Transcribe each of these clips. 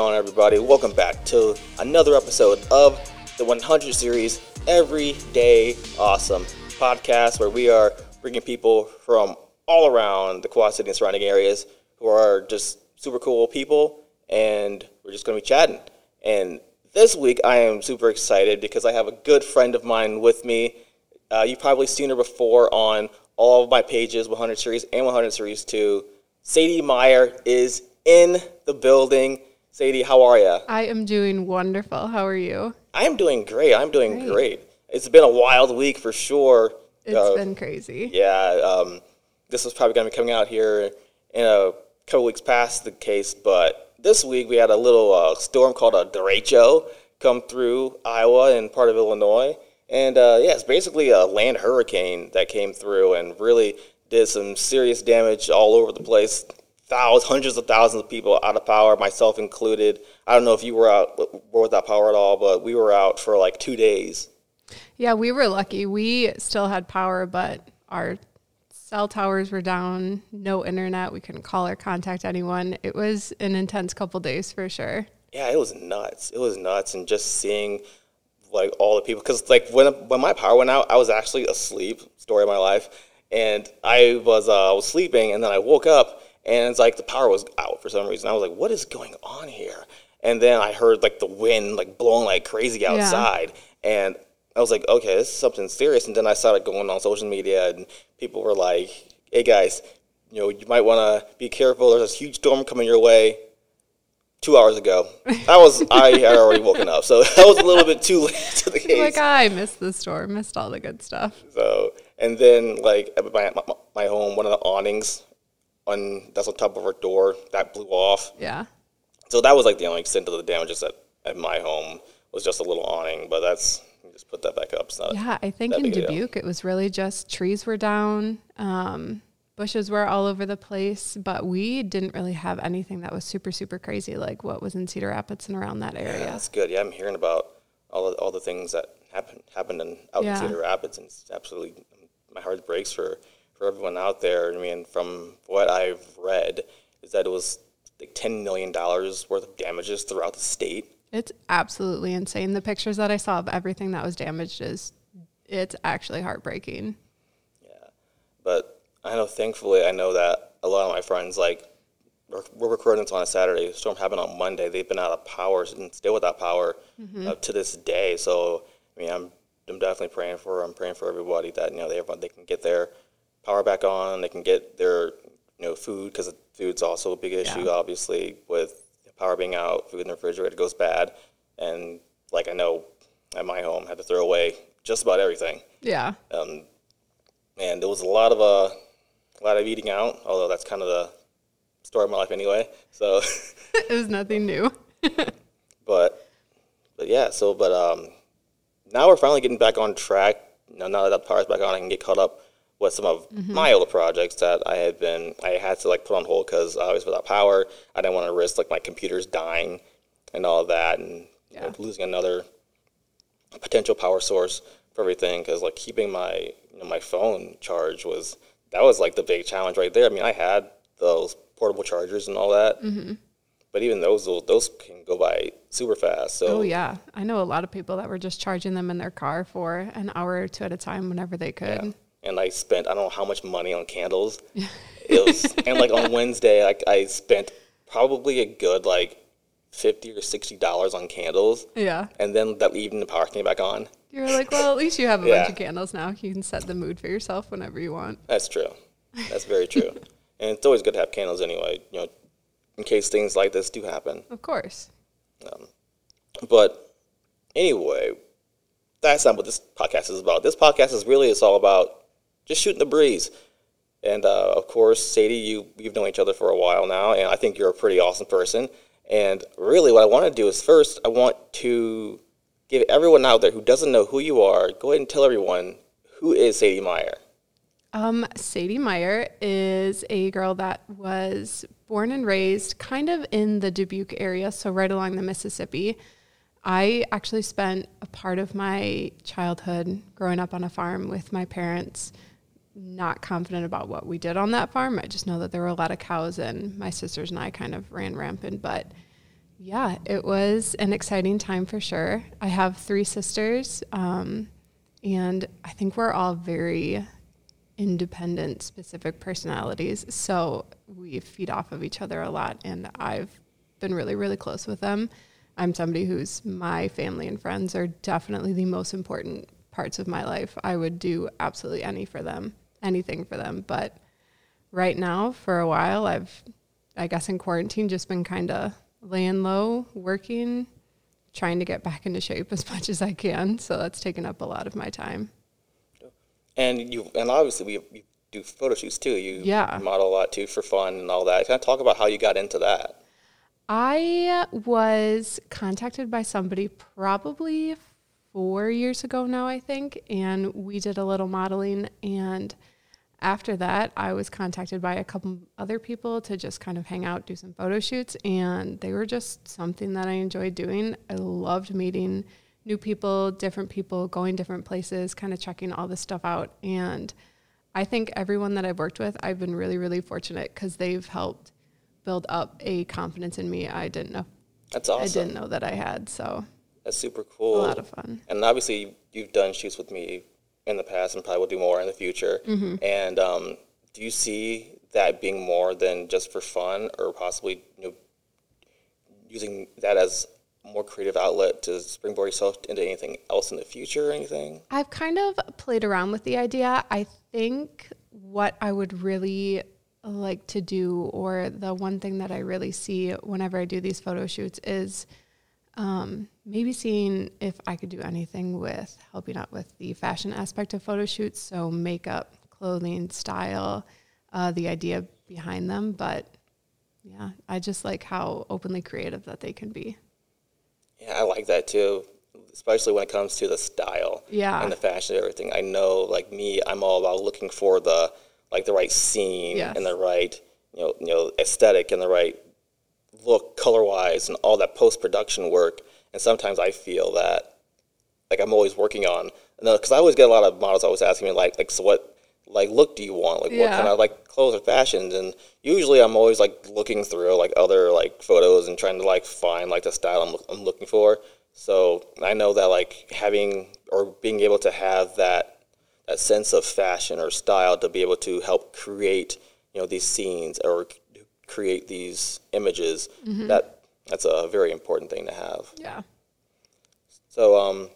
on, everybody? Welcome back to another episode of the 100 series Everyday Awesome podcast, where we are bringing people from all around the Quad City and surrounding areas who are just super cool people, and we're just going to be chatting. And this week, I am super excited because I have a good friend of mine with me. Uh, you've probably seen her before on all of my pages, 100 series and 100 series 2. Sadie Meyer is in the building. Sadie, how are you? I am doing wonderful. How are you? I am doing great. I'm doing great. Great. It's been a wild week for sure. It's Uh, been crazy. yeah, um, this is probably going to be coming out here in a couple weeks past the case, but this week we had a little uh, storm called a derecho come through Iowa and part of Illinois. And uh, yeah, it's basically a land hurricane that came through and really did some serious damage all over the place. Thousands, hundreds of thousands of people out of power, myself included. I don't know if you were out were without power at all, but we were out for like two days. Yeah, we were lucky. We still had power, but our cell towers were down, no internet. We couldn't call or contact anyone. It was an intense couple days for sure. Yeah, it was nuts. It was nuts, and just seeing like all the people because like when when my power went out, I was actually asleep. Story of my life, and I was uh, I was sleeping, and then I woke up, and it's like the power was out for some reason. I was like, "What is going on here?" And then I heard like the wind like blowing like crazy outside, and I was like, "Okay, this is something serious." And then I started going on social media, and people were like, "Hey guys." You know, you might want to be careful. There's this huge storm coming your way two hours ago. I was I had already woken up, so that was a little bit too late to the case. Like I missed the storm, missed all the good stuff. So and then like at my, my my home, one of the awnings on that's on top of our door that blew off. Yeah. So that was like the only extent of the damages at at my home was just a little awning, but that's just put that back up. Not, Yeah, I think in. Dubuque it was really just trees were down, um, bushes were all over the place, but we didn't really have anything that was super super crazy like what was in Cedar Rapids and around that Yeah, area. that's good. Yeah, I'm hearing about all the, all the things that happened happened in out Yeah. in Cedar Rapids, and it's absolutely my heart breaks for for everyone out there. I mean, from what I've read, is that it was like ten million dollars worth of damages throughout the state. It's absolutely insane. The pictures that I saw of everything that was damaged is it's actually heartbreaking. Yeah. But I know, thankfully, I know that a lot of my friends like we're, we're recording this on a Saturday. The storm happened on Monday. They've been out of power and still without power uh, to this day. So I mean, I'm I'm definitely praying for. I'm praying for everybody that you know they they can get their power back on. They can get their you know food because food's also a big issue. Yeah. Obviously, with power being out, food in the refrigerator goes bad, and like I know at my home, I had to throw away just about everything Yeah. um, and there was a lot of uh, a lot of eating out. Although that's kind of the story of my life anyway. So, it was nothing new. but but yeah. So but um, now we're finally getting back on track. You know, now that the power's back on, I can get caught up with some of mm-hmm. my older projects that I had been I had to like put on hold because I was without power. I didn't want to risk like my computers dying and all that, and you know, losing another potential power source for everything because like keeping my you know, my phone charged was that was like the big challenge right there. I mean, I had those portable chargers and all that, mm-hmm. but even those those, those can go by super fast. So Oh yeah. I know a lot of people that were just charging them in their car for an hour or two at a time whenever they could. yeah. And I spent I don't know how much money on candles. it was and like on Wednesday, like I spent probably a good like fifty or sixty dollars on candles, Yeah. and then that evening the power came back on. You're like, well, at least you have a Yeah. bunch of candles now. You can set the mood for yourself whenever you want. That's true. That's very true. and it's always good to have candles anyway, you know, in case things like this do happen. Of course. Um, but anyway, that's not what this podcast is about. This podcast is really it's all about just shooting the breeze. And uh, of course, Sadie, you we've known each other for a while now, and I think you're a pretty awesome person. And really, what I want to do is first, I want to give everyone out there who doesn't know who you are, go ahead and tell everyone who is Sadie Meyer. Um, Sadie Meyer is a girl that was born and raised kind of in the Dubuque area, so right along the Mississippi. I actually spent a part of my childhood growing up on a farm with my parents, not confident about what we did on that farm. I just know that there were a lot of cows, and my sisters and I kind of ran rampant. But Yeah, it was an exciting time for sure. I have three sisters, um, and I think we're all very independent, specific personalities. So we feed off of each other a lot, and I've been really, really close with them. I'm somebody who's my family and friends are definitely the most important parts of my life. I would do absolutely any for them, anything for them. But right now, for a while, I've, I guess, in quarantine, just been kind of laying low, working, trying to get back into shape as much as I can. So that's taken up a lot of my time. And you, and obviously we, we do photo shoots too. You Yeah. model a lot too for fun and all that. Kind of talk about how you got into that. I was contacted by somebody probably four years ago now, I think, and we did a little modeling. And after that, I was contacted by a couple other people to just kind of hang out, do some photo shoots, and they were just something that I enjoyed doing. I loved meeting new people, different people, going different places, kind of checking all this stuff out. And I think everyone that I've worked with, I've been really, really fortunate because they've helped build up a confidence in me I didn't know That's awesome. I didn't know that I had. So That's super cool. a lot of fun. And obviously, you've done shoots with me in the past, and probably will do more in the future. Mm-hmm. And um, do you see that being more than just for fun, or possibly you know, using that as more creative outlet to springboard yourself into anything else in the future, or anything? I've kind of played around with the idea. I think what I would really like to do, or the one thing that I really see whenever I do these photo shoots, is um, maybe seeing if I could do anything with helping out with the fashion aspect of photo shoots. So, makeup, clothing, style, uh, the idea behind them. But yeah, I just like how openly creative that they can be. Yeah, I like that too, especially when it comes to the style Yeah. and the fashion and everything. I know, like me, I'm all about looking for the like the right scene Yes. and the right you know you know aesthetic and the right look color wise and all that post production work. And sometimes I feel that like I'm always working on because I always get a lot of models always asking me like like so what like look do you want? Like what kind of like clothes or fashions? And usually I'm always like looking through like other like photos and trying to like find like the style I'm, I'm looking for. So I know that like having or being able to have that that sense of fashion or style to be able to help create you know these scenes or create these images that that's a very important thing to have Yeah. so, um,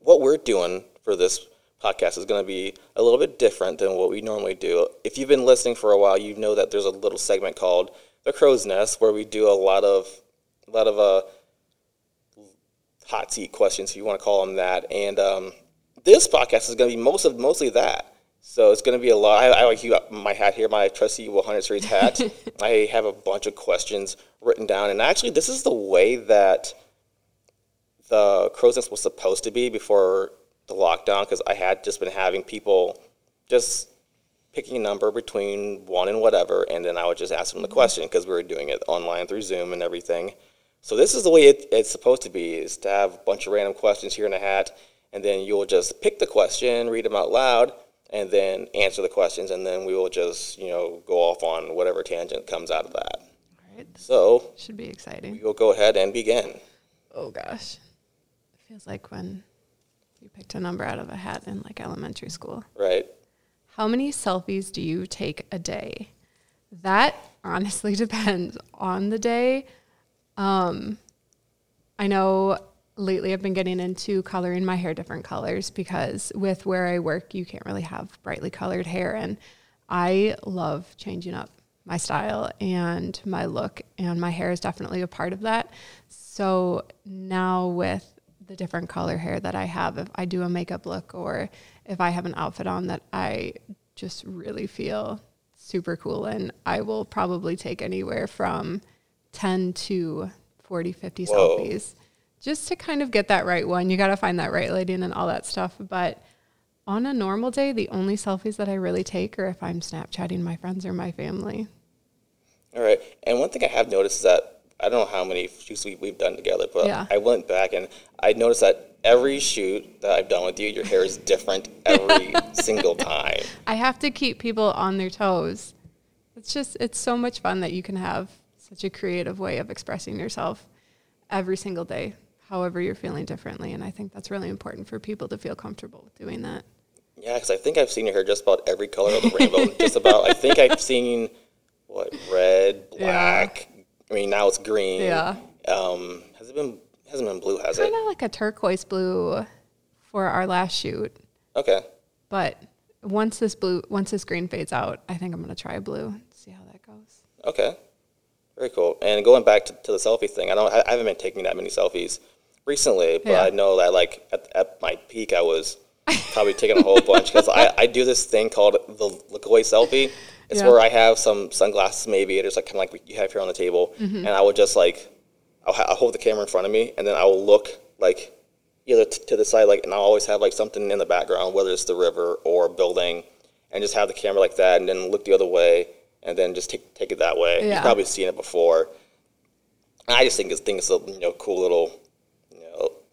what we're doing for this podcast is going to be a little bit different than what we normally do. If you've been listening for a while, you know that there's a little segment called the Crow's Nest where we do a lot of, a lot of uh, hot seat questions, if you want to call them that. And um, this podcast is going to be most of mostly that. So it's going to be a lot. I, I like you my hat here, my Trustee 100 Series hat. I have a bunch of questions written down, and actually, this is the way that the crow's nest was supposed to be before the lockdown because I had just been having people just picking a number between one and whatever, and then I would just ask them the mm-hmm. question because we were doing it online through Zoom and everything. So this is the way it, it's supposed to be: is to have a bunch of random questions here in a hat, and then you'll just pick the question, read them out loud, and then answer the questions, and then we will just you know go off on whatever tangent comes out of that. All right. So Should be exciting. we will go ahead and begin. Oh gosh. It feels like when you picked a number out of a hat in like elementary school. Right. How many selfies do you take a day? That honestly depends on the day. Um, I know lately I've been getting into coloring my hair different colors because with where I work, you can't really have brightly colored hair. And I love changing up my style and my look, and my hair is definitely a part of that. So now with the different color hair that I have, if I do a makeup look or if I have an outfit on that I just really feel super cool in, I will probably take anywhere from 10 to 40, 50 Whoa. selfies just to kind of get that right one. You got to find that right lighting and all that stuff. But on a normal day, the only selfies that I really take are if I'm Snapchatting my friends or my family. All right. And one thing I have noticed is that I don't know how many shoots we, we've done together, but Yeah. I went back and I noticed that every shoot that I've done with you, your hair is different every single time. I have to keep people on their toes. It's just, it's so much fun that you can have such a creative way of expressing yourself every single day, however you're feeling differently. And I think that's really important for people to feel comfortable with doing that. Yeah, because I think I've seen your hair just about every color of the rainbow. just about, I think I've seen what red, black. Yeah. I mean, now it's green. Yeah. Um, has it been? Hasn't been blue, has Kinda it? Kind of like a turquoise blue for our last shoot. Okay. But once this blue, once this green fades out, I think I'm gonna try blue. See how that goes. Okay. Very cool. And going back to, to the selfie thing, I don't, I haven't been taking that many selfies recently, but yeah. I know that like at, at my peak, I was probably taking a whole bunch because I, I do this thing called the look away selfie. It's yeah. where I have some sunglasses, maybe just like kind of like you have here on the table, mm-hmm. and I will just like I'll, ha- I'll, hold the camera in front of me, and then I will look like either t- to the side, like, and I'll always have like something in the background, whether it's the river or a building, and just have the camera like that, and then look the other way, and then just take take it that way. Yeah. You've probably seen it before. I just think it's think it's a you know cool little,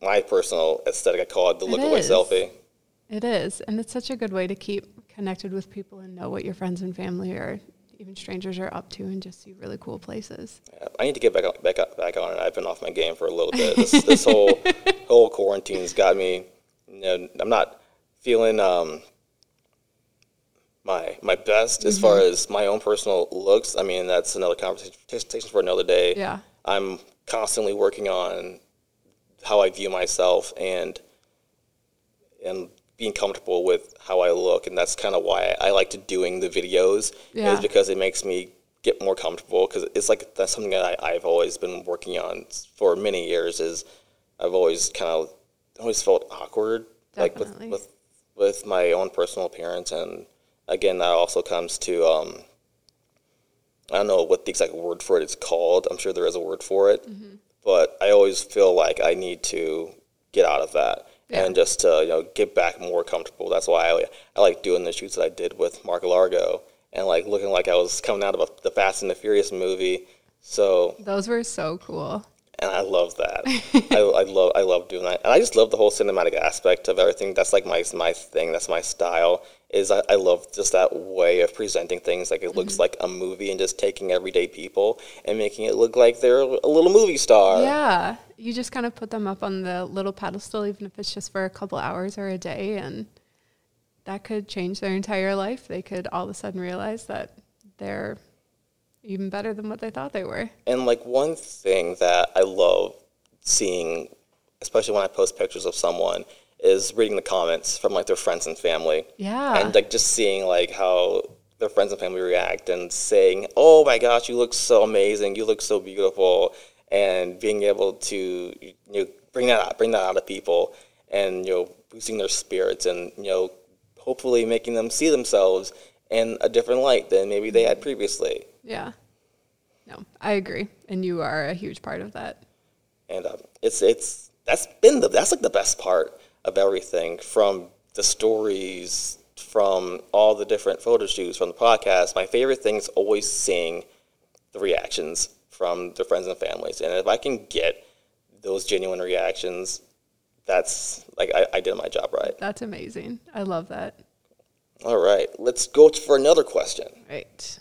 my personal aesthetic. I call it the look it away selfie. It is, and it's such a good way to keep connected with people and know what your friends and family or even strangers are up to, and just see really cool places. Yeah, I need to get back on, back back on it. I've been off my game for a little bit. This, this whole whole quarantine's got me. You know, I'm not feeling um, my my best mm-hmm. as far mm-hmm. as my own personal looks. I mean, that's another conversation for another day. Yeah, I'm constantly working on how I view myself and and being comfortable with how I look, and that's kind of why I like to doing the videos. Yeah. Is because it makes me get more comfortable because it's like that's something that I, have always been working on for many years. Is I've always kind of always felt awkward, Definitely. like with, with with my own personal appearance, and again, that also comes to um, I don't know what the exact word for it is called. I'm sure there is a word for it, mm-hmm. But I always feel like I need to get out of that yeah. and just to you know get back more comfortable. That's why I, I like doing the shoots that I did with Mark Largo and like looking like I was coming out of a, the Fast and the Furious movie. So those were so cool. And I love that. I, I love I love doing that, and I just love the whole cinematic aspect of everything. That's like my my thing. That's my style. Is I, I love just that way of presenting things. Like it looks mm-hmm. like a movie, and just taking everyday people and making it look like they're a little movie star. Yeah, you just kind of put them up on the little pedestal, even if it's just for a couple hours or a day, and that could change their entire life. They could all of a sudden realize that they're even better than what they thought they were. And like one thing that I love seeing, especially when I post pictures of someone, is reading the comments from like their friends and family. Yeah. And like just seeing like how their friends and family react and saying, "Oh my gosh, you look so amazing. You look so beautiful." and being able to you know bring that out, bring that out of people, and you know boosting their spirits, and you know hopefully making them see themselves in a different light than maybe they had previously. Yeah. No, I agree, and you are a huge part of that. And um, it's it's that's been the that's like the best part of everything from the stories from all the different photo shoots from the podcast. My favorite thing is always seeing the reactions from the friends and families. And if I can get those genuine reactions, that's like I, I did my job right. That's amazing. I love that. All right, let's go for another question. Right.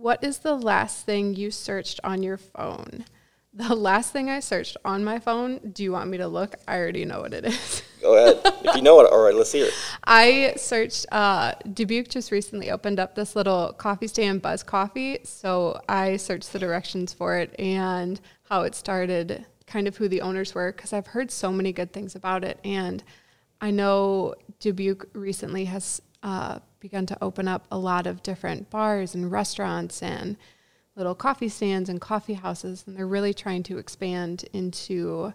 What is the last thing you searched on your phone? The last thing I searched on my phone, do you want me to look? I already know what it is. Go ahead. if you know it, all right, let's hear it. I searched, uh, Dubuque just recently opened up this little coffee stand, Buzz Coffee. So I searched the directions for it and how it started, kind of who the owners were, because I've heard so many good things about it. And I know Dubuque recently has uh, begun to open up a lot of different bars and restaurants and little coffee stands and coffee houses, and they're really trying to expand into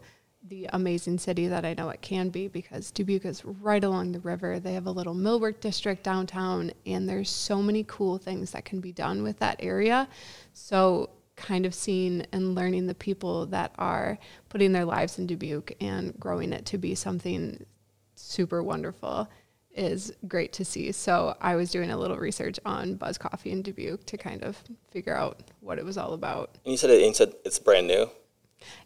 the amazing city that I know it can be because Dubuque is right along the river. They have a little millwork district downtown, and there's so many cool things that can be done with that area. So, kind of seeing and learning the people that are putting their lives in Dubuque and growing it to be something super wonderful is great to see. So I was doing a little research on Buzz Coffee in Dubuque to kind of figure out what it was all about. And you said it, you said it's brand new.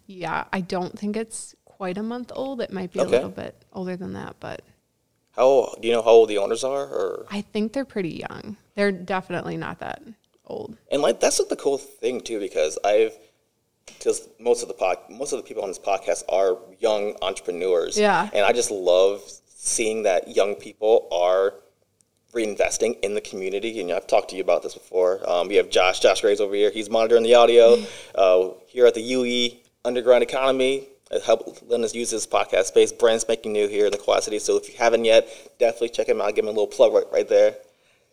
Yeah, I don't think it's quite a month old. It might be okay. a little bit older than that, but How do you know how old the owners are? Or I think they're pretty young. They're definitely not that old. and like that's like the cool thing too because I've because most of the pod, most of the people on this podcast are young entrepreneurs. Yeah. and I just love seeing that young people are reinvesting in the community. And I've talked to you about this before. Um, we have Josh, Josh Graves over here. He's monitoring the audio uh, here at the UE Underground Economy. It helped letting us use this podcast space. Brand making new here in the Quad City. So if you haven't yet, definitely check him out. Give him a little plug right, right there.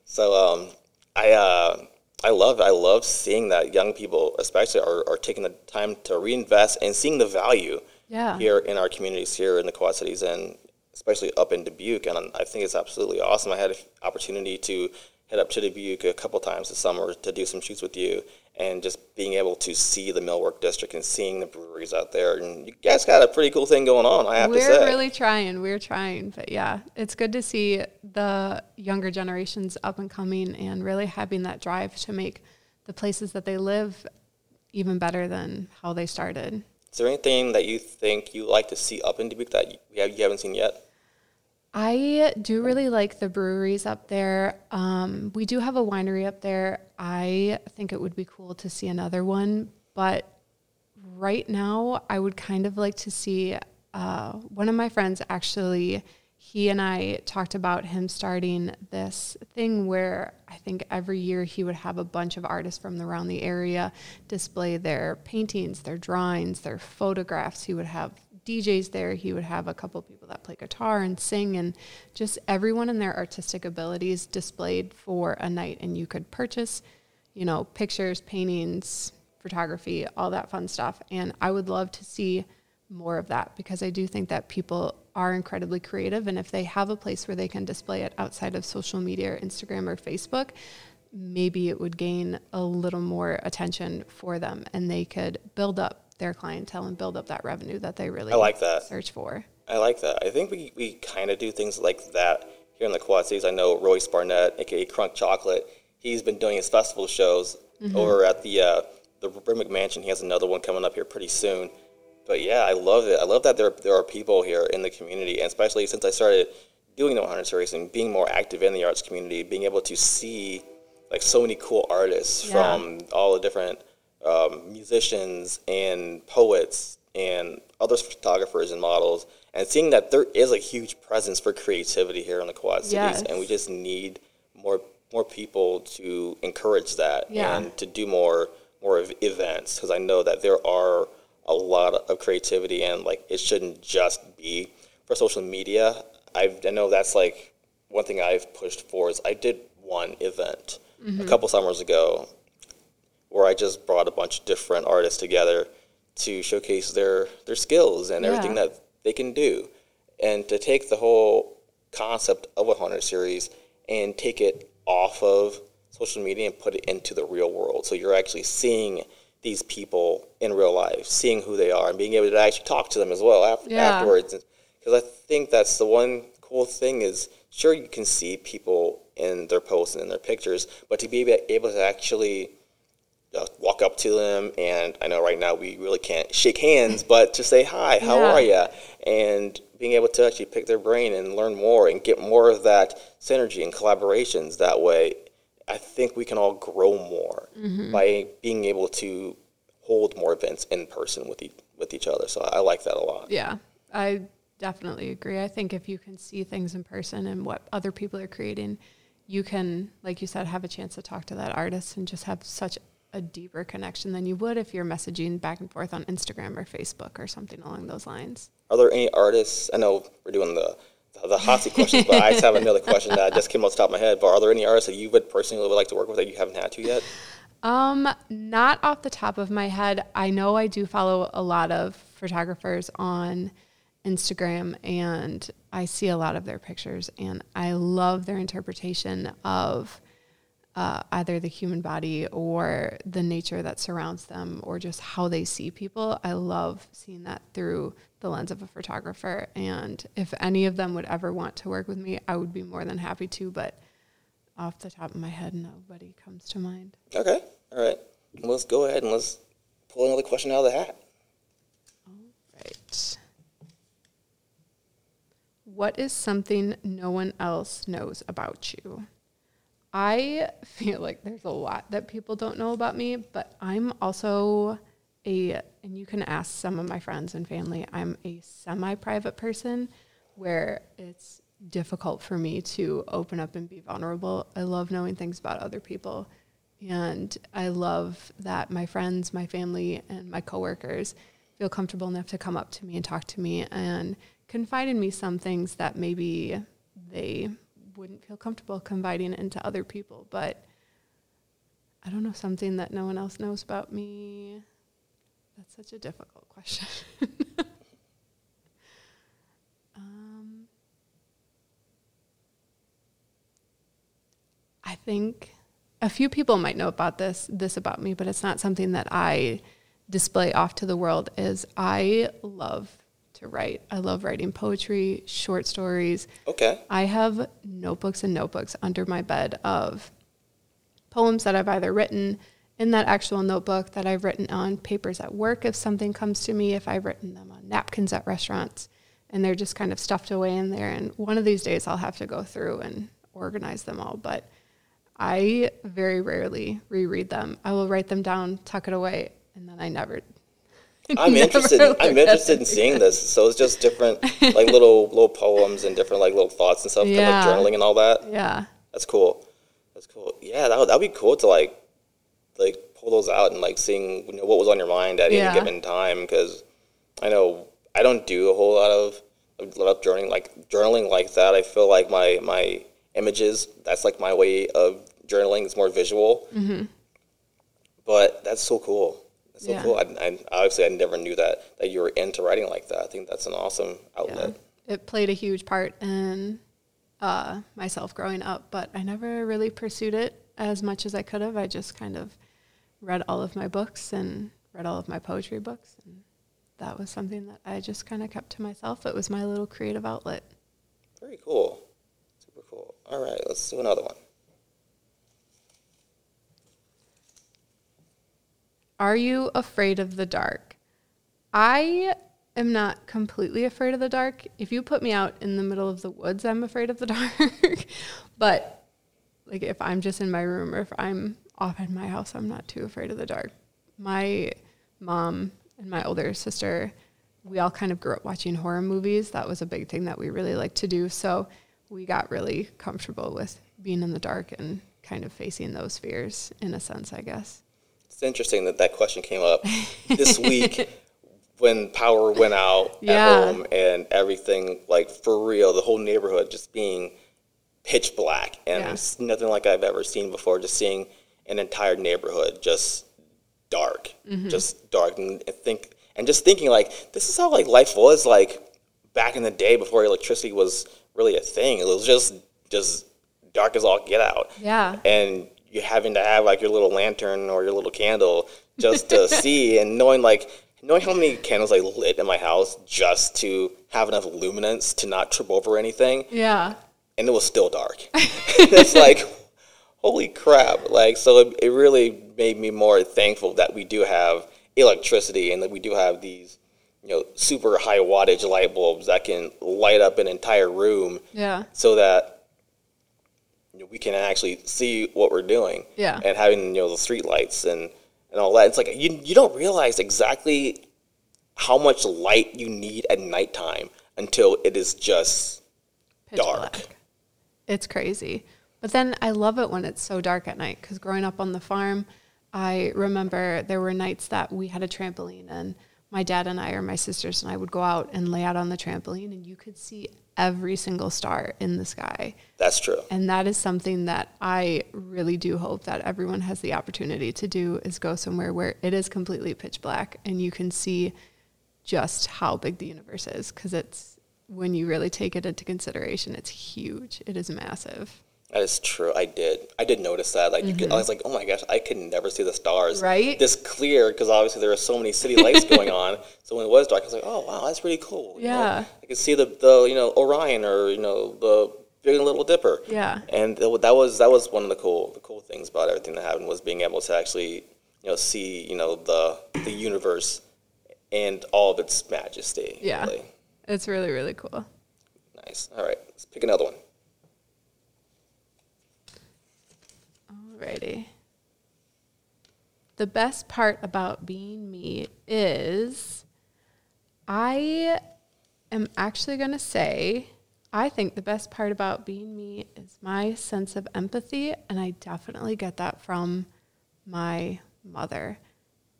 So um, I uh, I love I love seeing that young people, especially, are, are taking the time to reinvest and seeing the value Yeah. here in our communities here in the Quad Cities and especially up in Dubuque. And I think it's absolutely awesome. I had an opportunity to head up to Dubuque a couple times this summer to do some shoots with you and just being able to see the millwork district and seeing the breweries out there. And you guys got a pretty cool thing going on, I have We're to say. really trying. We're trying. But yeah, it's good to see the younger generations up and coming and really having that drive to make the places that they live even better than how they started. Is there anything that you think you like to see up in Dubuque that you haven't seen yet? I do really like the breweries up there. Um, we do have a winery up there. I think it would be cool to see another one, but right now I would kind of like to see uh, one of my friends actually. He and I talked about him starting this thing where I think every year he would have a bunch of artists from around the area display their paintings, their drawings, their photographs. He would have DJs there. He would have a couple people that play guitar and sing, and just everyone and their artistic abilities displayed for a night. And you could purchase, you know, pictures, paintings, photography, all that fun stuff. And I would love to see more of that because I do think that people are incredibly creative. And if they have a place where they can display it outside of social media or Instagram or Facebook, maybe it would gain a little more attention for them and they could build up their clientele and build up that revenue that they really I like that. search for. I like that. I think we, we kind of do things like that here in the Quad Cities. I know Royce Barnett, aka Crunk Chocolate, he's been doing his festival shows over at the uh, the Brimmick Mansion. He has another one coming up here pretty soon. But yeah, I love it. I love that there there are people here in the community, and especially since I started doing the 100 series and being more active in the arts community, being able to see like so many cool artists Yeah. from all the different um, musicians and poets and other photographers and models, and seeing that there is a huge presence for creativity here in the Quad Cities, Yes. and we just need more more people to encourage that Yeah. and to do more more ev- events because I know that there are a lot of creativity and like it shouldn't just be for social media. I I know that's like one thing I've pushed for is I did one event a couple summers ago where I just brought a bunch of different artists together to showcase their their skills and everything that they can do, and to take the whole concept of a 100 series and take it off of social media and put it into the real world. So you're actually seeing these people in real life, seeing who they are, and being able to actually talk to them as well after, Yeah. afterwards. Because I think that's the one cool thing is sure you can see people in their posts and in their pictures, but to be able to actually uh, walk up to them and I know right now we really can't shake hands, but to say hi, how Yeah. are you, and being able to actually pick their brain and learn more and get more of that synergy and collaborations that way. I think we can all grow more by being able to hold more events in person with each, with each other. So I like that a lot. Yeah, I definitely agree. I think if you can see things in person and what other people are creating, you can, like you said, have a chance to talk to that artist and just have such a deeper connection than you would if you're messaging back and forth on Instagram or Facebook or something along those lines. Are there any artists? I know we're doing the the hot seat questions, but I just have another question that just came off the top of my head. But are there any artists that you would personally would like to work with that you haven't had to yet? Um, not off the top of my head. I know I do follow a lot of photographers on Instagram and I see a lot of their pictures and I love their interpretation of uh, either the human body or the nature that surrounds them or just how they see people. I love seeing that through the lens of a photographer. And if any of them would ever want to work with me, I would be more than happy to. But off the top of my head, nobody comes to mind. Okay, all right. Let's go ahead and let's pull another question out of the hat. All right. What is something no one else knows about you? I feel like there's a lot that people don't know about me, but I'm also a, and you can ask some of my friends and family, I'm a semi private person where it's difficult for me to open up and be vulnerable. I love knowing things about other people. And I love that my friends, my family, and my coworkers feel comfortable enough to come up to me and talk to me and confide in me some things that maybe they wouldn't feel comfortable confiding into other people. But I don't know, something that no one else knows about me. That's such a difficult question. um, I think a few people might know about this this about me, but it's not something that I display off to the world. Is I love to write. I love writing poetry, short stories. Okay. I have notebooks and notebooks under my bed of poems that I've either written in that actual notebook that I've written on papers at work if something comes to me, if I've written them on napkins at restaurants, and they're just kind of stuffed away in there. And one of these days I'll have to go through and organize them all. But I very rarely reread them. I will write them down, tuck it away, and then I never I'm interested. I'm interested in seeing this. So it's just different, like little little poems and different like little thoughts and stuff, Yeah. kind of like journaling and all that. Yeah. That's cool. That's cool. Yeah, that would that'd be cool to like like pull those out and like seeing you know, what was on your mind at Yeah. any given time. Because I know I don't do a whole lot of a lot of journaling like journaling like that. I feel like my my images. That's like my way of journaling. It's more visual. Mm-hmm. But that's so cool. That's so Yeah. cool. I, I obviously I never knew that that you were into writing like that. I think that's an awesome Yeah. outlet. It played a huge part in uh, myself growing up, but I never really pursued it as much as I could have. I just kind of read all of my books and read all of my poetry books. And that was something that I just kind of kept to myself. It was my little creative outlet. Very cool. Super cool. All right, let's do another one. Are you afraid of the dark? I am not completely afraid of the dark. If you put me out in the middle of the woods, I'm afraid of the dark. but like if I'm just in my room or if I'm off in my house, I'm not too afraid of the dark. My mom and my older sister, we all kind of grew up watching horror movies. That was a big thing that we really liked to do. So we got really comfortable with being in the dark and kind of facing those fears in a sense, I guess. Interesting that that question came up this week when power went out Yeah. at home and everything, like for real, the whole neighborhood just being pitch black and Yeah. nothing like I've ever seen before. Just seeing an entire neighborhood just dark, Mm-hmm. just dark, and think and just thinking like this is how like life was like back in the day before electricity was really a thing. It was just just dark as all get out Yeah. and you having to have like your little lantern or your little candle just to see and knowing like knowing how many candles I lit in my house just to have enough luminance to not trip over anything Yeah. and it was still dark. it's like holy crap. Like so it, it really made me more thankful that we do have electricity and that we do have these you know super high wattage light bulbs that can light up an entire room Yeah. so that we can actually see what we're doing. Yeah. And having you know the street lights and and all that. It's like you you don't realize exactly how much light you need at nighttime until it is just Pitch Dark. black. It's crazy. But then I love it when it's so dark at night because growing up on the farm, I remember there were nights that we had a trampoline and my dad and I or my sisters and I would go out and lay out on the trampoline and you could see every single star in the sky. that's true. And that is something that I really do hope that everyone has the opportunity to do is go somewhere where it is completely pitch black and you can see just how big the universe is because it's when you really take it into consideration, it's huge. It is massive. That is true. I did. I did notice that. Like you could, I was like, oh my gosh, I could never see the stars Mm-hmm. Right? this clear because obviously there were so many city lights going on. So when it was dark, I was like, oh wow, that's pretty cool. you know? Yeah. I could see the the you know Orion or you know the Big and Little Dipper. Yeah. And th- that was that was one of the cool the cool things about everything that happened was being able to actually you know see you know the the universe and all of its majesty. Yeah. Really. It's really, really cool. Nice. All right, let's pick another one. Alrighty. The best part about being me is I am actually going to say I think the best part about being me is my sense of empathy, and I definitely get that from my mother.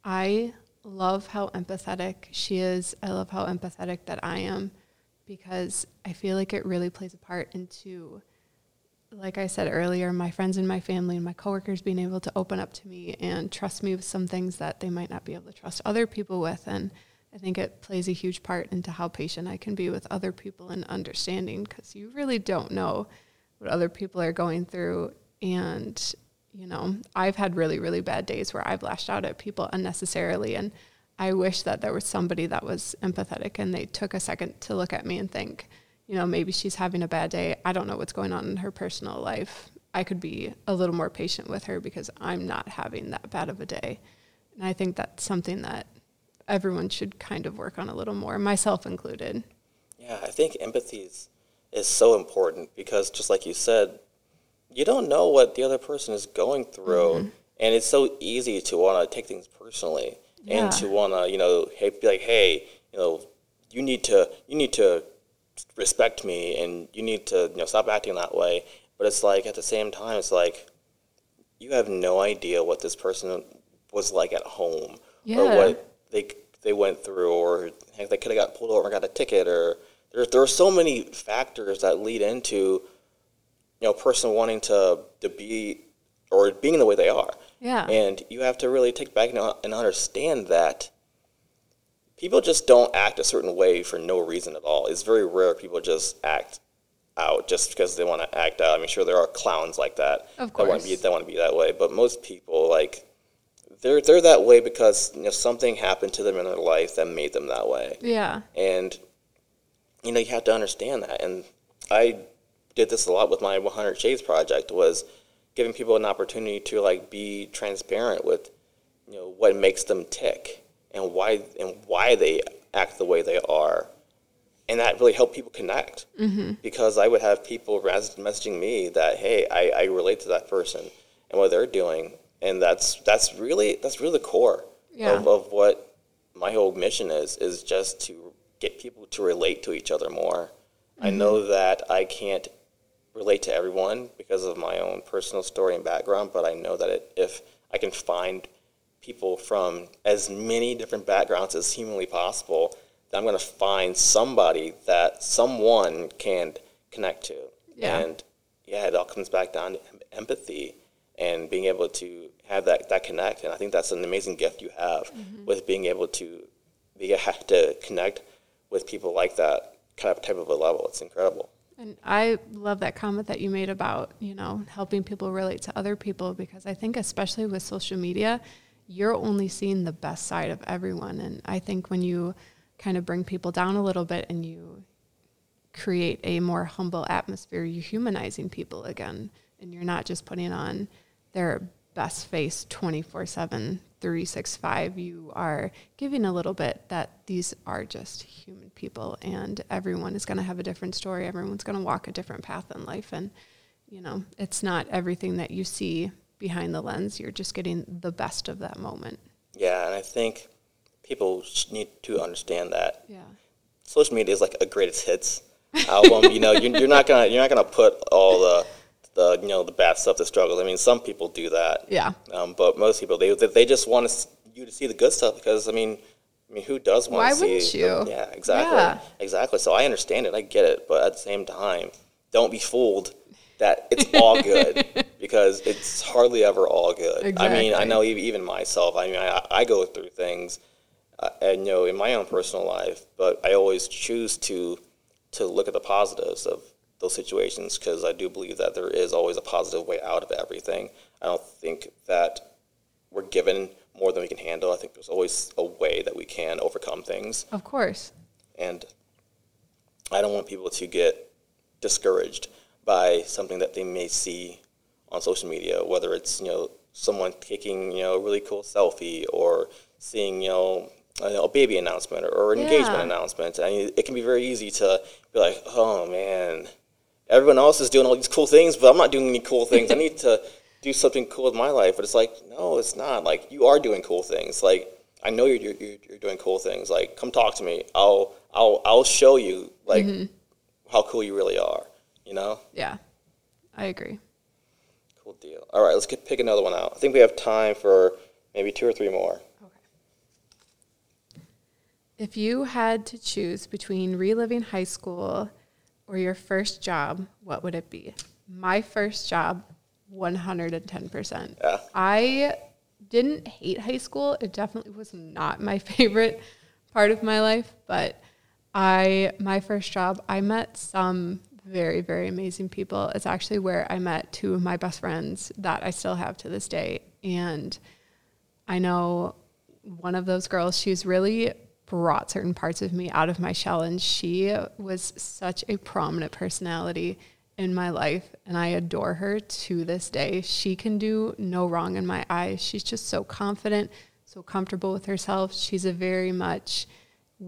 I love how empathetic she is. I love how empathetic that I am because I feel like it really plays a part into like I said earlier, my friends and my family and my coworkers being able to open up to me and trust me with some things that they might not be able to trust other people with. And I think it plays a huge part into how patient I can be with other people and understanding because you really don't know what other people are going through. And, you know, I've had really, really bad days where I've lashed out at people unnecessarily. And I wish that there was somebody that was empathetic and they took a second to look at me and think, you know, maybe she's having a bad day. I don't know what's going on in her personal life. I could be a little more patient with her because I'm not having that bad of a day. And I think that's something that everyone should kind of work on a little more, myself included. Yeah, I think empathy is, is so important because just like you said, you don't know what the other person is going through. Mm-hmm. And it's so easy to want to take things personally yeah. and to want to, you know, hey, be like, hey, you know, you need to, you need to respect me and you need to you know stop acting that way. But it's like at the same time it's like you have no idea what this person was like at home yeah. or what they they went through or heck, they could have got pulled over and got a ticket or there, there are so many factors that lead into you know a person wanting to to be or being the way they are. Yeah. And you have to really take back and understand that people just don't act a certain way for no reason at all. It's very rare people just act out just because they want to act out. I mean, sure there are clowns like that. Of course, that want to be that want to be that way. But most people like they're they're that way because you know something happened to them in their life that made them that way. Yeah, and you know you have to understand that. And I did this a lot with my 100 Shades project was giving people an opportunity to like be transparent with you know what makes them tick and why and why they act the way they are, and that really helped people connect. Mm-hmm. Because I would have people messaging me that, hey, I, I relate to that person and what they're doing, and that's that's really that's really the core yeah. of, of what my whole mission is is just to get people to relate to each other more. Mm-hmm. I know that I can't relate to everyone because of my own personal story and background, but I know that it, if I can find people from as many different backgrounds as humanly possible, that I'm going to find somebody that someone can connect to. Yeah. And yeah, it all comes back down to empathy and being able to have that, that connect. And I think that's an amazing gift you have mm-hmm. with being able to be have to connect with people like that kind of type of a level. It's incredible. And I love that comment that you made about, you know, helping people relate to other people because I think especially with social media, you're only seeing the best side of everyone. And I think when you kind of bring people down a little bit and you create a more humble atmosphere, you're humanizing people again. And you're not just putting on their best face 24 7, 365. You are giving a little bit that these are just human people and everyone is going to have a different story. Everyone's going to walk a different path in life. And, you know, it's not everything that you see behind the lens. You're just getting the best of that moment. Yeah, and I think people need to understand that. Yeah. Social media is like a greatest hits album. you know, you're, you're, not gonna you're not gonna put all the the you know the bad stuff, the struggles. I mean, some people do that. Yeah. Um, but most people they they just want you to see the good stuff because I mean. I mean, who does want Why to see? wouldn't you? Yeah, exactly, yeah. exactly. So I understand it, I get it, but at the same time, don't be fooled that it's all good because it's hardly ever all good. Exactly. I mean, I know even myself. I mean, I, I go through things, uh, and you know, in my own personal life, but I always choose to to look at the positives of those situations because I do believe that there is always a positive way out of everything. I don't think that we're given more than we can handle. I think there's always a way that we can overcome things. Of course. And I don't want people to get discouraged by something that they may see on social media, whether it's you know someone taking you know a really cool selfie or seeing you know a baby announcement or, an engagement Yeah. announcement, and it can be very easy to be like, oh man, everyone else is doing all these cool things, but I'm not doing any cool things. I need to do something cool with my life. But it's like, no, it's not. Like you are doing cool things. Like I know you're you're, you're doing cool things. Like come talk to me. I'll I'll I'll show you like mm-hmm. how cool you really are. You know. Yeah, I agree. Cool deal. All right, let's get pick another one out. I think we have time for maybe two or three more. Okay. If you had to choose between reliving high school or your first job, what would it be? My first job, 110%. Yeah. I didn't hate high school. It definitely was not my favorite part of my life, but I my first job, I met some very very amazing people. It's actually where I met two of my best friends that I still have to this day and I know one of those girls, she's really brought certain parts of me out of my shell. And she was such a prominent personality in my life. And I adore her to this day. She can do no wrong in my eyes. She's just so confident, so comfortable with herself. She's a very much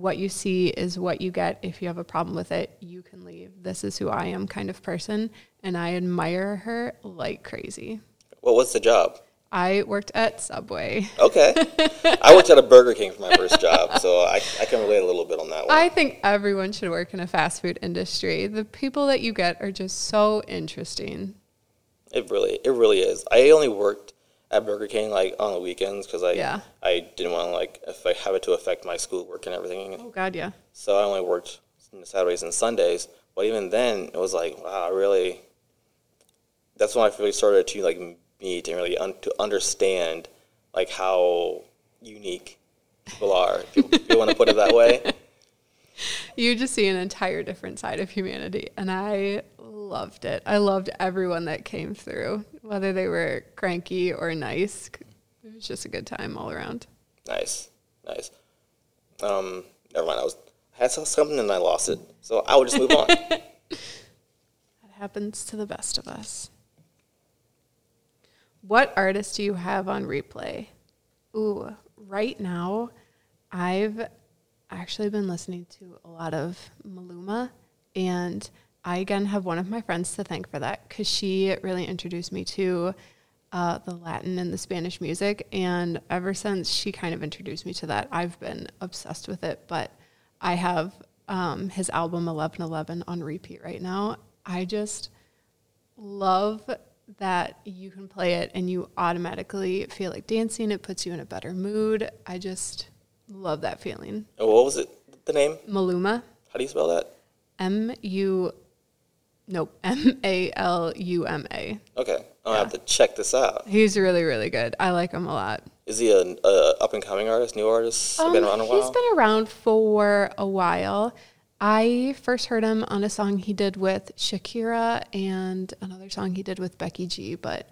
what you see is what you get. If you have a problem with it, you can leave. This is who I am kind of person. And I admire her like crazy. What was the job? I worked at Subway. Okay. I worked at a Burger King for my first job, so I, I can relate a little bit on that one. I think everyone should work in a fast food industry. The people that you get are just so interesting. It really, it really is. I only worked at Burger King like on the weekends because I, Yeah. I didn't want to like if I have it to affect my schoolwork and everything. Oh God, yeah. So I only worked Saturdays and Sundays. But even then, it was like, wow, I really. That's when I really started to like meet and really un- to understand like how unique people are. If you, if you want to put it that way. You just see an entire different side of humanity, and I loved it. I loved everyone that came through, whether they were cranky or nice. It was just a good time all around. Nice, nice. Um, never mind. I was I had something and I lost it, so I would just move on. That happens to the best of us. What artist do you have on replay? Ooh, right now, I've actually been listening to a lot of Maluma, and I again have one of my friends to thank for that because she really introduced me to uh, the Latin and the Spanish music. And ever since she kind of introduced me to that, I've been obsessed with it. But I have um, his album 1111 on repeat right now. I just love that you can play it and you automatically feel like dancing. It puts you in a better mood. I just love that feeling. And what was it? The name? Maluma, How do you spell that? M U, nope, M A L U M A. Okay, I'll have to check this out. He's really, really good. I like him a lot. Is he a, a up and coming artist, new artist? been around a Um, while. He's been around for a while. I first heard him on a song he did with Shakira and another song he did with Becky G, but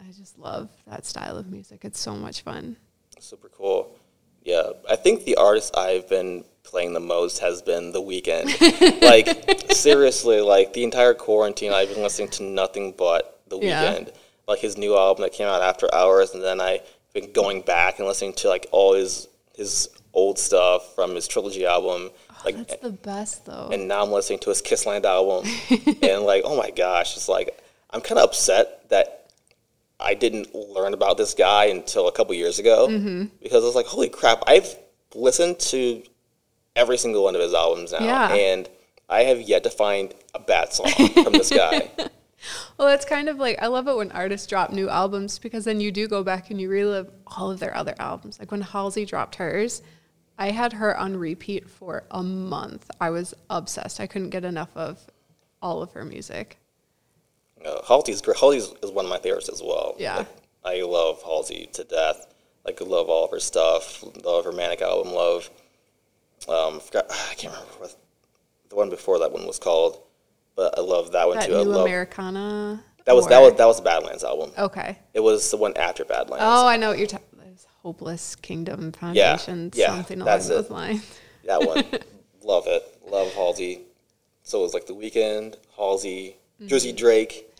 I just love that style of music. It's so much fun. Super cool. Yeah, I think the artist I've been playing the most has been The Weeknd. like seriously, like the entire quarantine, I've been listening to nothing but The Yeah. Weeknd. Like his new album that came out after hours, and then I've been going back and listening to like all his his old stuff from his trilogy album. like That's the best though. and now I'm listening to his Kissland album, and like, oh my gosh, it's like I'm kind of upset that I didn't learn about this guy until a couple years ago Mm-hmm. because I was like, holy crap, I've listened to every single one of his albums now, Yeah. and I have yet to find a bad song from this guy. Well, it's kind of like I love it when artists drop new albums because then you do go back and you relive all of their other albums. Like when Halsey dropped hers, I had her on repeat for a month. I was obsessed. I couldn't get enough of all of her music. Uh, Halsey's great. Halsey's is one of my favorites as well. Yeah. Like, I love Halsey to death. Like, I love all of her stuff. Love her Manic album. Love. Um, forgot, I can't remember what the one before that one was called, but I love that one That too. I love Americana. that was that was that was the Badlands album. Okay. It was the one after Badlands. Oh, I know what you're talking. Hopeless Kingdom Foundation. yeah, something along those it. lines. That one, love it. Love Halsey. So it was like The Weeknd, Halsey, Mm-hmm. Jersey Drake,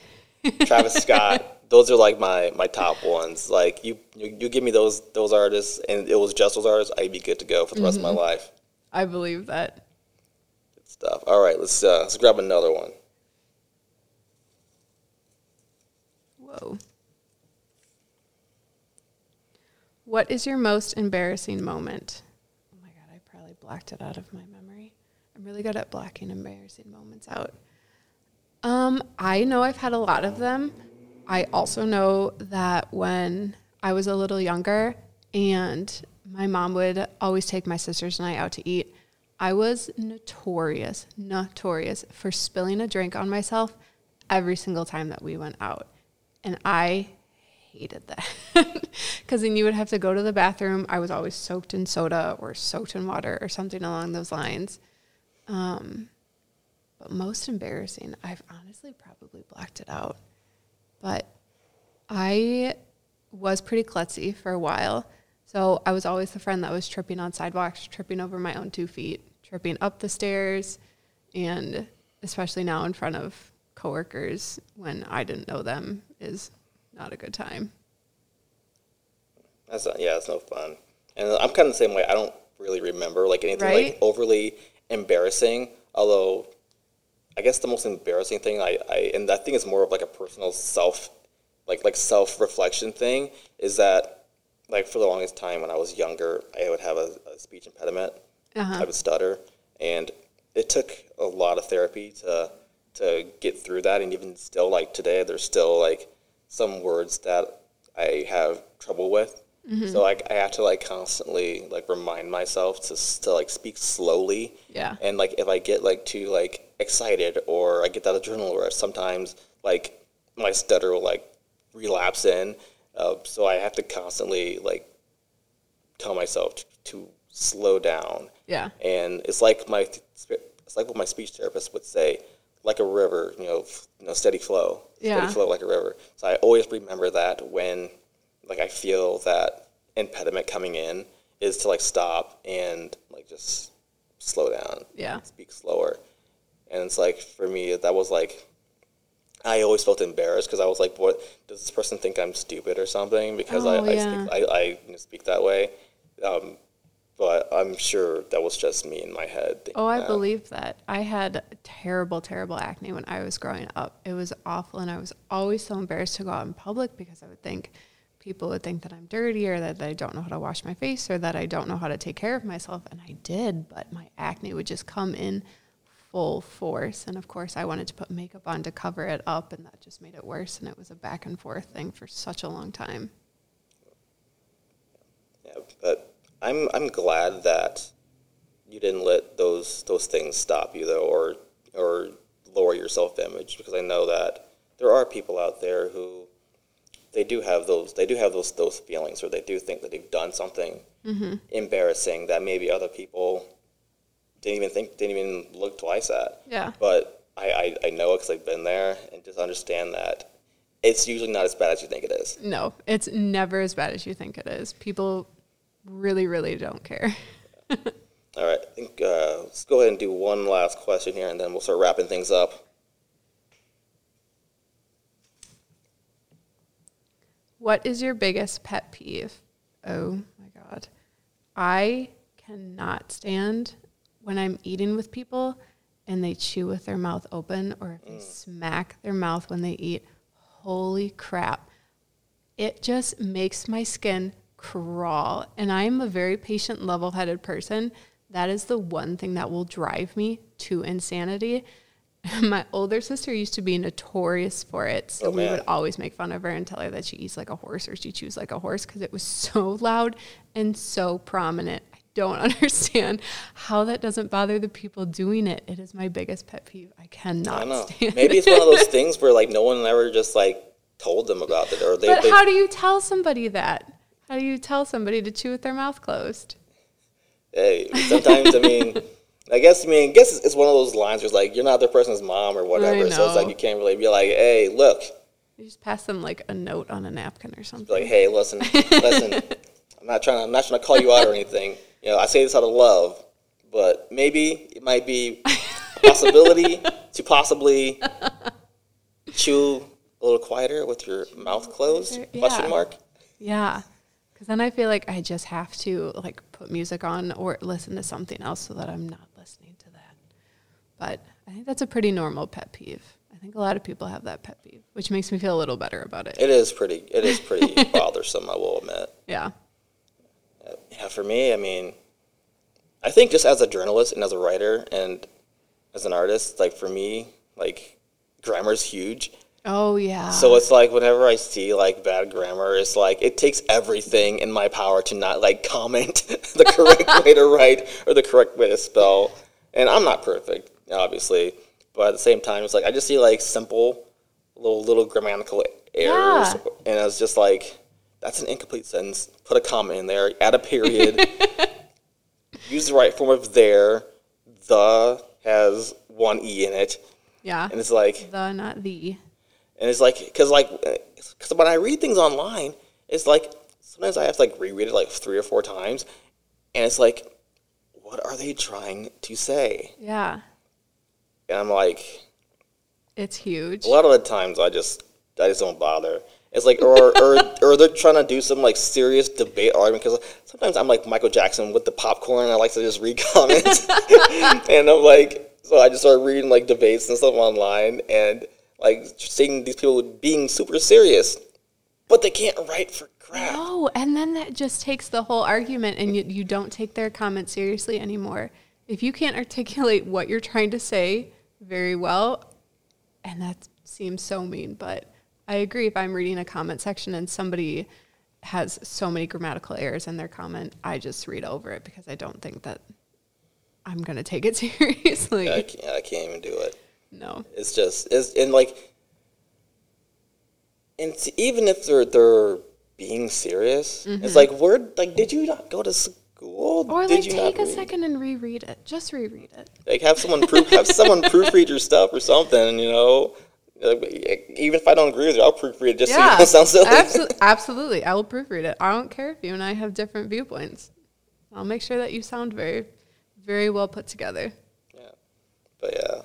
Travis Scott, those are like my my top ones. Like you, you, you give me those those artists, and it was just those artists, I'd be good to go for the rest of my life. I believe that. Good stuff. All right, let's uh, let's grab another one. Whoa. What is your most embarrassing moment? Oh my god, I probably blacked it out of my memory. I'm really good at blacking embarrassing moments out. Um, I know I've had a lot of them. I also know that when I was a little younger and my mom would always take my sisters and I out to eat, I was notorious, notorious for spilling a drink on myself every single time that we went out. And I hated that because then you would have to go to the bathroom. I was always soaked in soda or soaked in water or something along those lines. Um, but most embarrassing, I've honestly probably blacked it out. But I was pretty klutzy for a while. So I was always the friend that was tripping on sidewalks, tripping over my own two feet, tripping up the stairs, and especially now in front of coworkers when I didn't know them is not a good time. That's not, yeah, it's no fun. And I'm kind of the same way. I don't really remember like anything Right? like overly embarrassing. Although, I guess the most embarrassing thing I, I and I think it's more of like a personal self, like like self reflection thing is that like for the longest time when I was younger, I would have a, a speech impediment. Uh-huh. I would stutter, and it took a lot of therapy to to get through that. And even still, like today, there's still like some words that I have trouble with. Mm-hmm. So like I have to like constantly like remind myself to to like speak slowly. Yeah. And like if I get like too like excited or I get that adrenaline rush, sometimes like my stutter will like relapse in. Uh, so I have to constantly like tell myself to, to slow down. Yeah. And it's like my it's like what my speech therapist would say, like a river, you know, f- you know, steady flow, Yeah. steady flow like a river. So I always remember that when like I feel that impediment coming in is to like stop and like just slow down, Yeah. speak slower. And it's like for me that was like I always felt embarrassed because I was like, "What does this person think I'm stupid or something?" Because I, Oh, I, yeah. speak, I, I speak that way. Um, but I'm sure that was just me in my head. Oh, I that. believe that. I had terrible, terrible acne when I was growing up. It was awful, and I was always so embarrassed to go out in public because I would think people would think that I'm dirty or that I don't know how to wash my face or that I don't know how to take care of myself. And I did, but my acne would just come in full force. And of course, I wanted to put makeup on to cover it up, and that just made it worse. And it was a back and forth thing for such a long time. Yeah, but I'm I'm glad that you didn't let those those things stop you though, or or lower your self image because I know that there are people out there who they do have those they do have those those feelings or they do think that they've done something mm-hmm. embarrassing that maybe other people didn't even think didn't even look twice at. Yeah. But I, I, I know it because I've been there and just understand that it's usually not as bad as you think it is. No, it's never as bad as you think it is. People really, really don't care. All right, I think uh, let's go ahead and do one last question here, and then we'll start wrapping things up. What is your biggest pet peeve? Oh my God. I cannot stand when I'm eating with people and they chew with their mouth open or if they mm. smack their mouth when they eat. Holy crap. It just makes my skin crawl. And I'm a very patient, level headed person. That is the one thing that will drive me to insanity. My older sister used to be notorious for it. So Oh, we would always make fun of her and tell her that she eats like a horse or she chews like a horse because it was so loud and so prominent. I don't understand how that doesn't bother the people doing it. It is my biggest pet peeve. I I cannot don't know. stand Maybe it's one of those things where like no one ever just like told them about it, or they. But they how do you tell somebody that? How do you tell somebody to chew with their mouth closed? hey, sometimes I mean, I guess I mean, I guess it's, it's one of those lines where it's like you're not the person's mom or whatever, so it's like you can't really be like, hey, look, You just pass them like a note on a napkin or something. like, hey, listen, listen, I'm not trying to, I'm not trying to call you out or anything. You know, I say this out of love, but maybe it might be a possibility to possibly chew a little quieter with your mouth closed? quieter? Question Yeah. mark. Yeah. Because then I feel like I just have to like put music on or listen to something else so that I'm not listening to that. But I think that's a pretty normal pet peeve. I think a lot of people have that pet peeve, which makes me feel a little better about it. It is pretty. It is pretty bothersome. I will admit. Yeah. Yeah, for me, I mean, I think just as a journalist and as a writer and as an artist, like for me, like grammar's huge. Oh, yeah. So it's like whenever I see like bad grammar, it's like it takes everything in my power to not like comment the correct way to write or the correct way to spell. And I'm not perfect, obviously, but at the same time, it's like I just see like simple little little grammatical errors, Yeah. and I was just like, that's an incomplete sentence. Put a comma in there, add a period, use the right form of there. The has one e in it, yeah. and it's like The, not the. and it's like, because like, because when I read things online, it's like sometimes I have to like reread it like three or four times, and it's like, what are they trying to say? Yeah. And I'm like, It's huge. a lot of the times I just, I just don't bother. It's like, or or or they're trying to do some like serious debate argument because sometimes I'm like Michael Jackson with the popcorn. I like to just read comments, and I'm like, so I just start reading like debates and stuff online, and like seeing these people being super serious, but they can't write for crap. No, and then that just takes the whole argument, and you, you don't take their comment seriously anymore. If you can't articulate what you're trying to say very well, and that seems so mean, but I agree. If I'm reading a comment section and somebody has so many grammatical errors in their comment, I just read over it because I don't think that I'm going to take it seriously. I can't, I can't even do it. no. It's just it's and like, and even if they're they're being serious, it's like where like did you not go to school? Mm-hmm. Or did like you take a read? second and reread it. Just reread it. Like have someone proof have someone proofread your stuff or something. You know, even if I don't agree with you, I'll proofread it just so you don't sound silly. Absolutely, absolutely. I will proofread it. I don't care if you and I have different viewpoints. I'll make sure that you sound very, very well put together. Yeah, but yeah.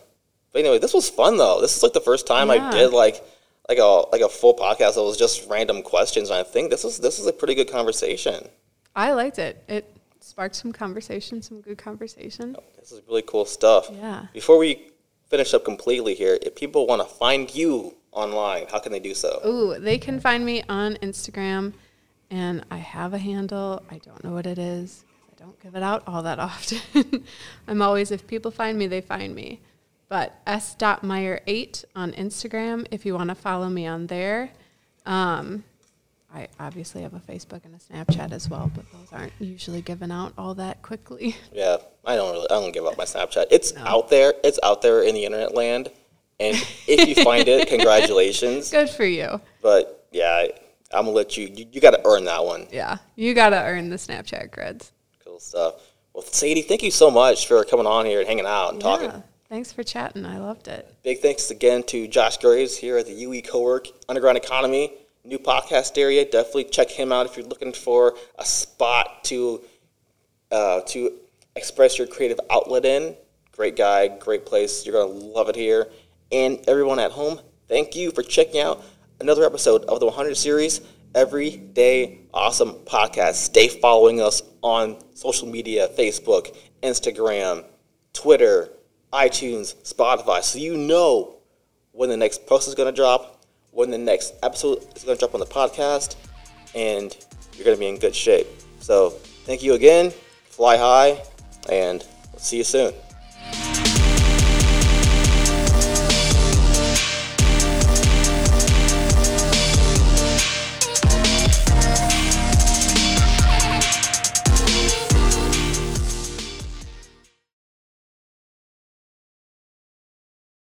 But anyway, this was fun though. This is like the first time I did like like a like a full podcast that was just random questions, and I think this is this is a pretty good conversation. I liked it. It sparked some conversation, some good conversation. This is really cool stuff. Yeah. Before we finish up completely here, if people want to find you online, how can they do so? Ooh, they can find me on Instagram, and I have a handle. I don't know what it is. I don't give it out all that often. I'm always, if people find me, they find me. But s.meyer8 on Instagram if you want to follow me on there. Um, I obviously have a Facebook and a Snapchat as well, but those aren't usually given out all that quickly. Yeah, I don't really, I don't give up my Snapchat. It's out there. It's out there in the internet land, and if you find it, congratulations. Good for you. But yeah, I'm gonna let you. You, you got to earn that one. Yeah, you got to earn the Snapchat grids. Cool stuff. Well, Sadie, thank you so much for coming on here and hanging out and talking. Yeah, thanks for chatting. I loved it. Big thanks again to Josh Graves here at the UE Cowork Underground Economy new podcast area. Definitely check him out if you're looking for a spot to uh, to express your creative outlet in. Great guy, great place. You're gonna love it here. And everyone at home, thank you for checking out another episode of the 100 series. Everyday Awesome Podcast. Stay following us on social media Facebook, Instagram, Twitter, iTunes, Spotify, so you know when the next post is going to drop, when the next episode is going to drop on the podcast, and you're going to be in good shape. So, thank you again. Fly high, and see you soon.